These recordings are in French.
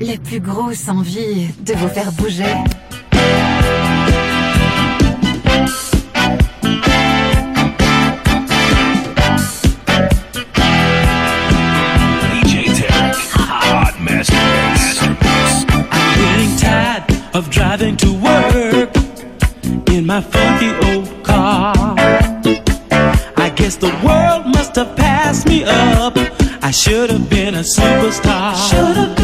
les plus grosses envie de vous faire bouger. of driving to work in my funky old car. I guess the world must have passed me up. I should have been a superstar. Should have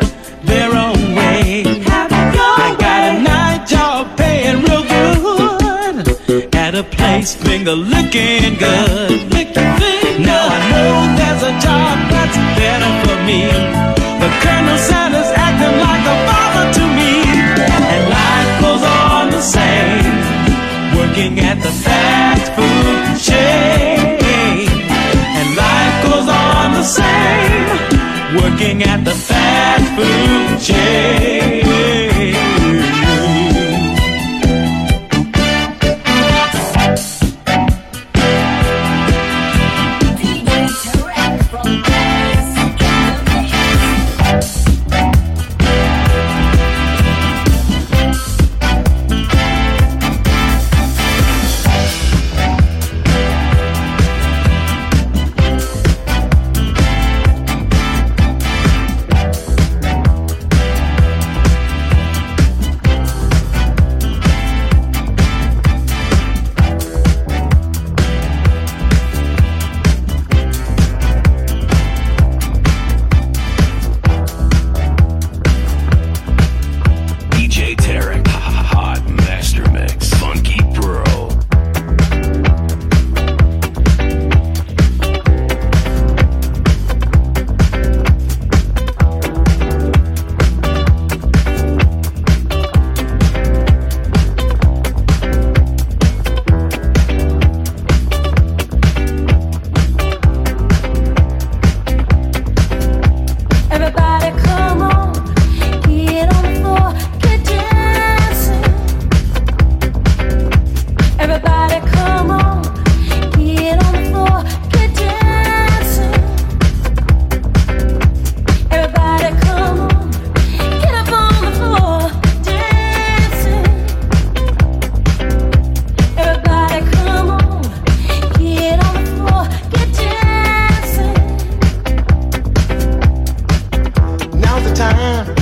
nice finger looking good. Lick your finger. Now I know there's a job that's better for me. The Colonel Sanders acting like a father to me. And life goes on the same. Working at the fast food chain. And life goes on the same. Working at the Yeah.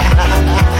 Música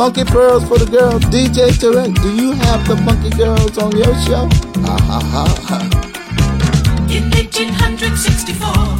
Funky Pearls for the Girls. DJ Tarek, do you have the Funky Girls on your show? Ha ha ha In 1864.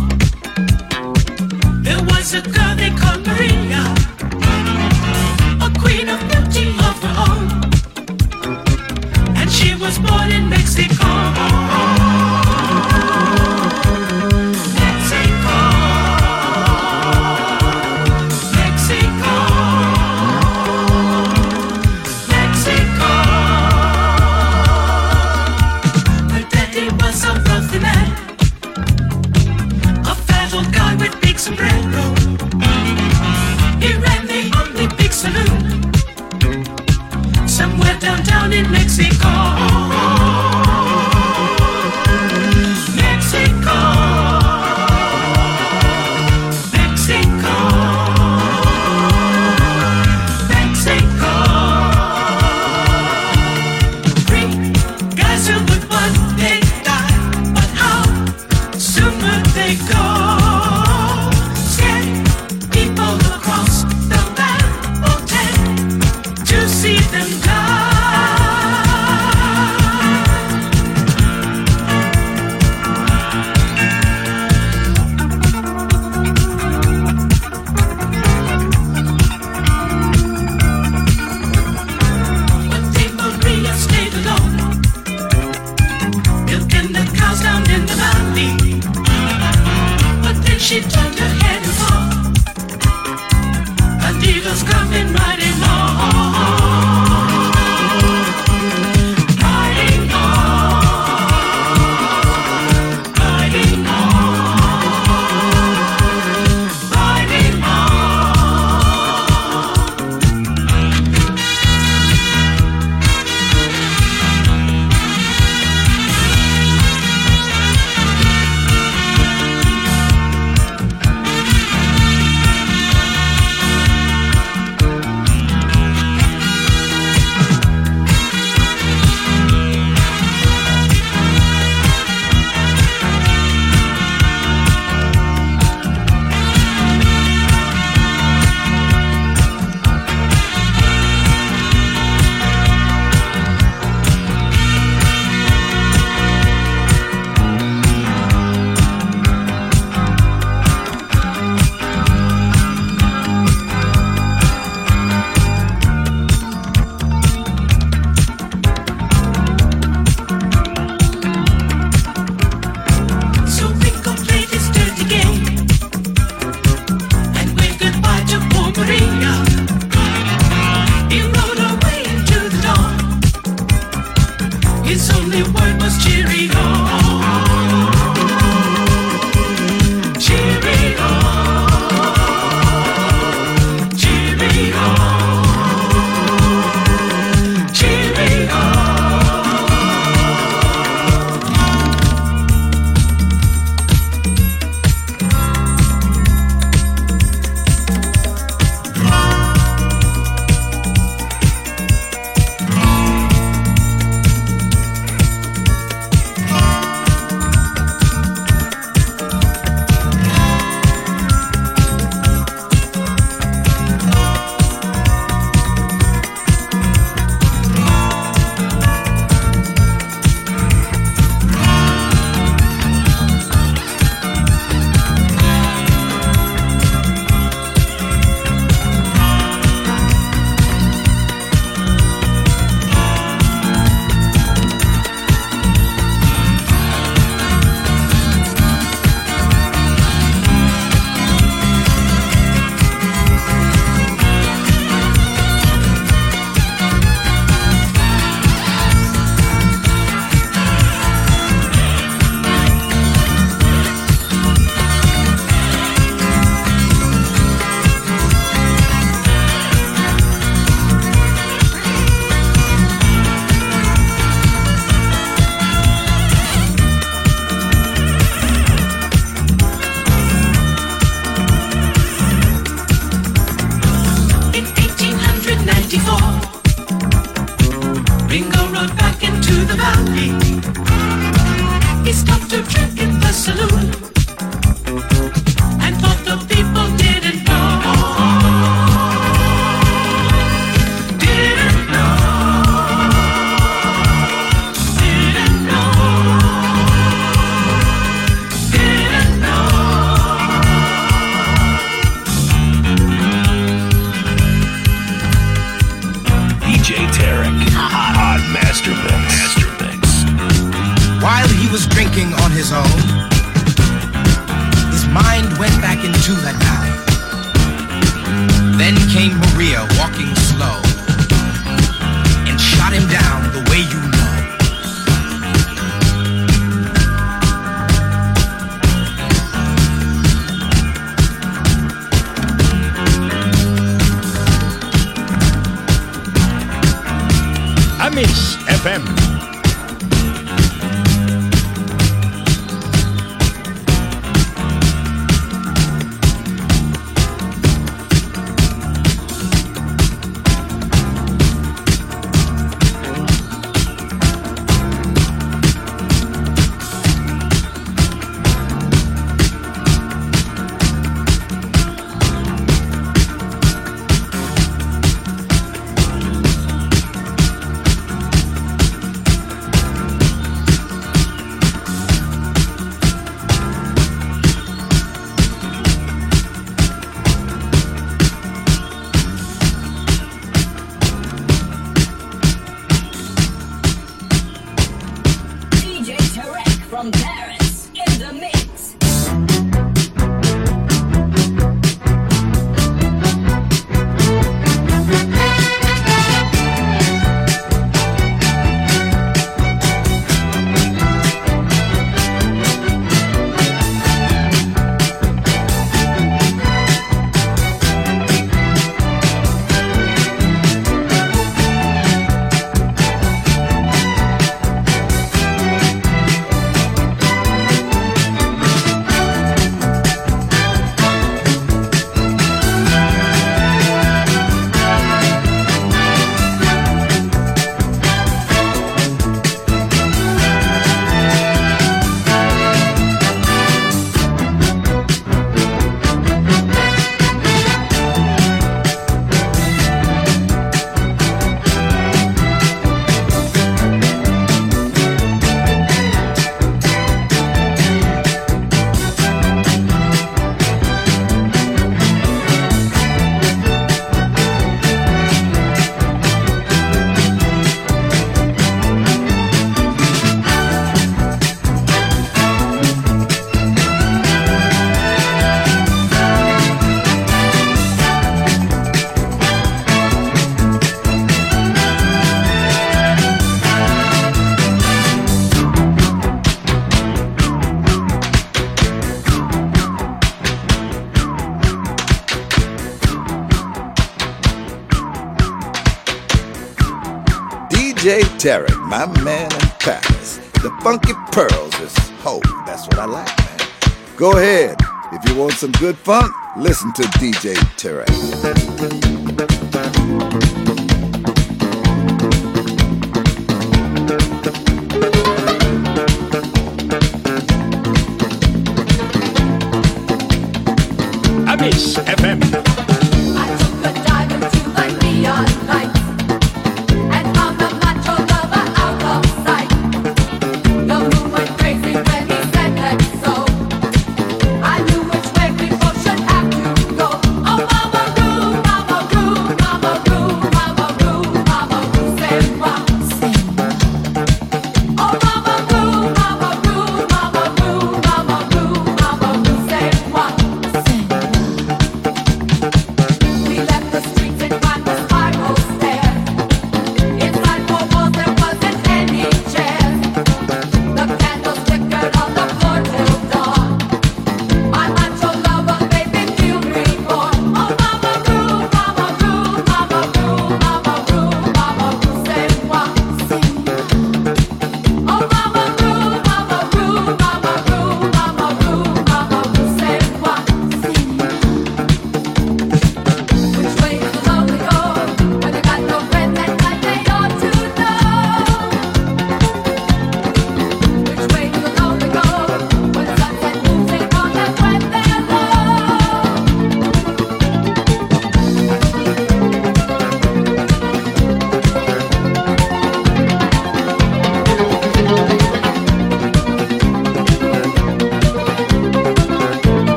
Terry, my man in Paris. The funky pearls is whole. That's what I like, man. Go ahead. If you want some good funk, listen to DJ Terry.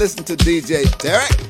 listen to DJ Derek.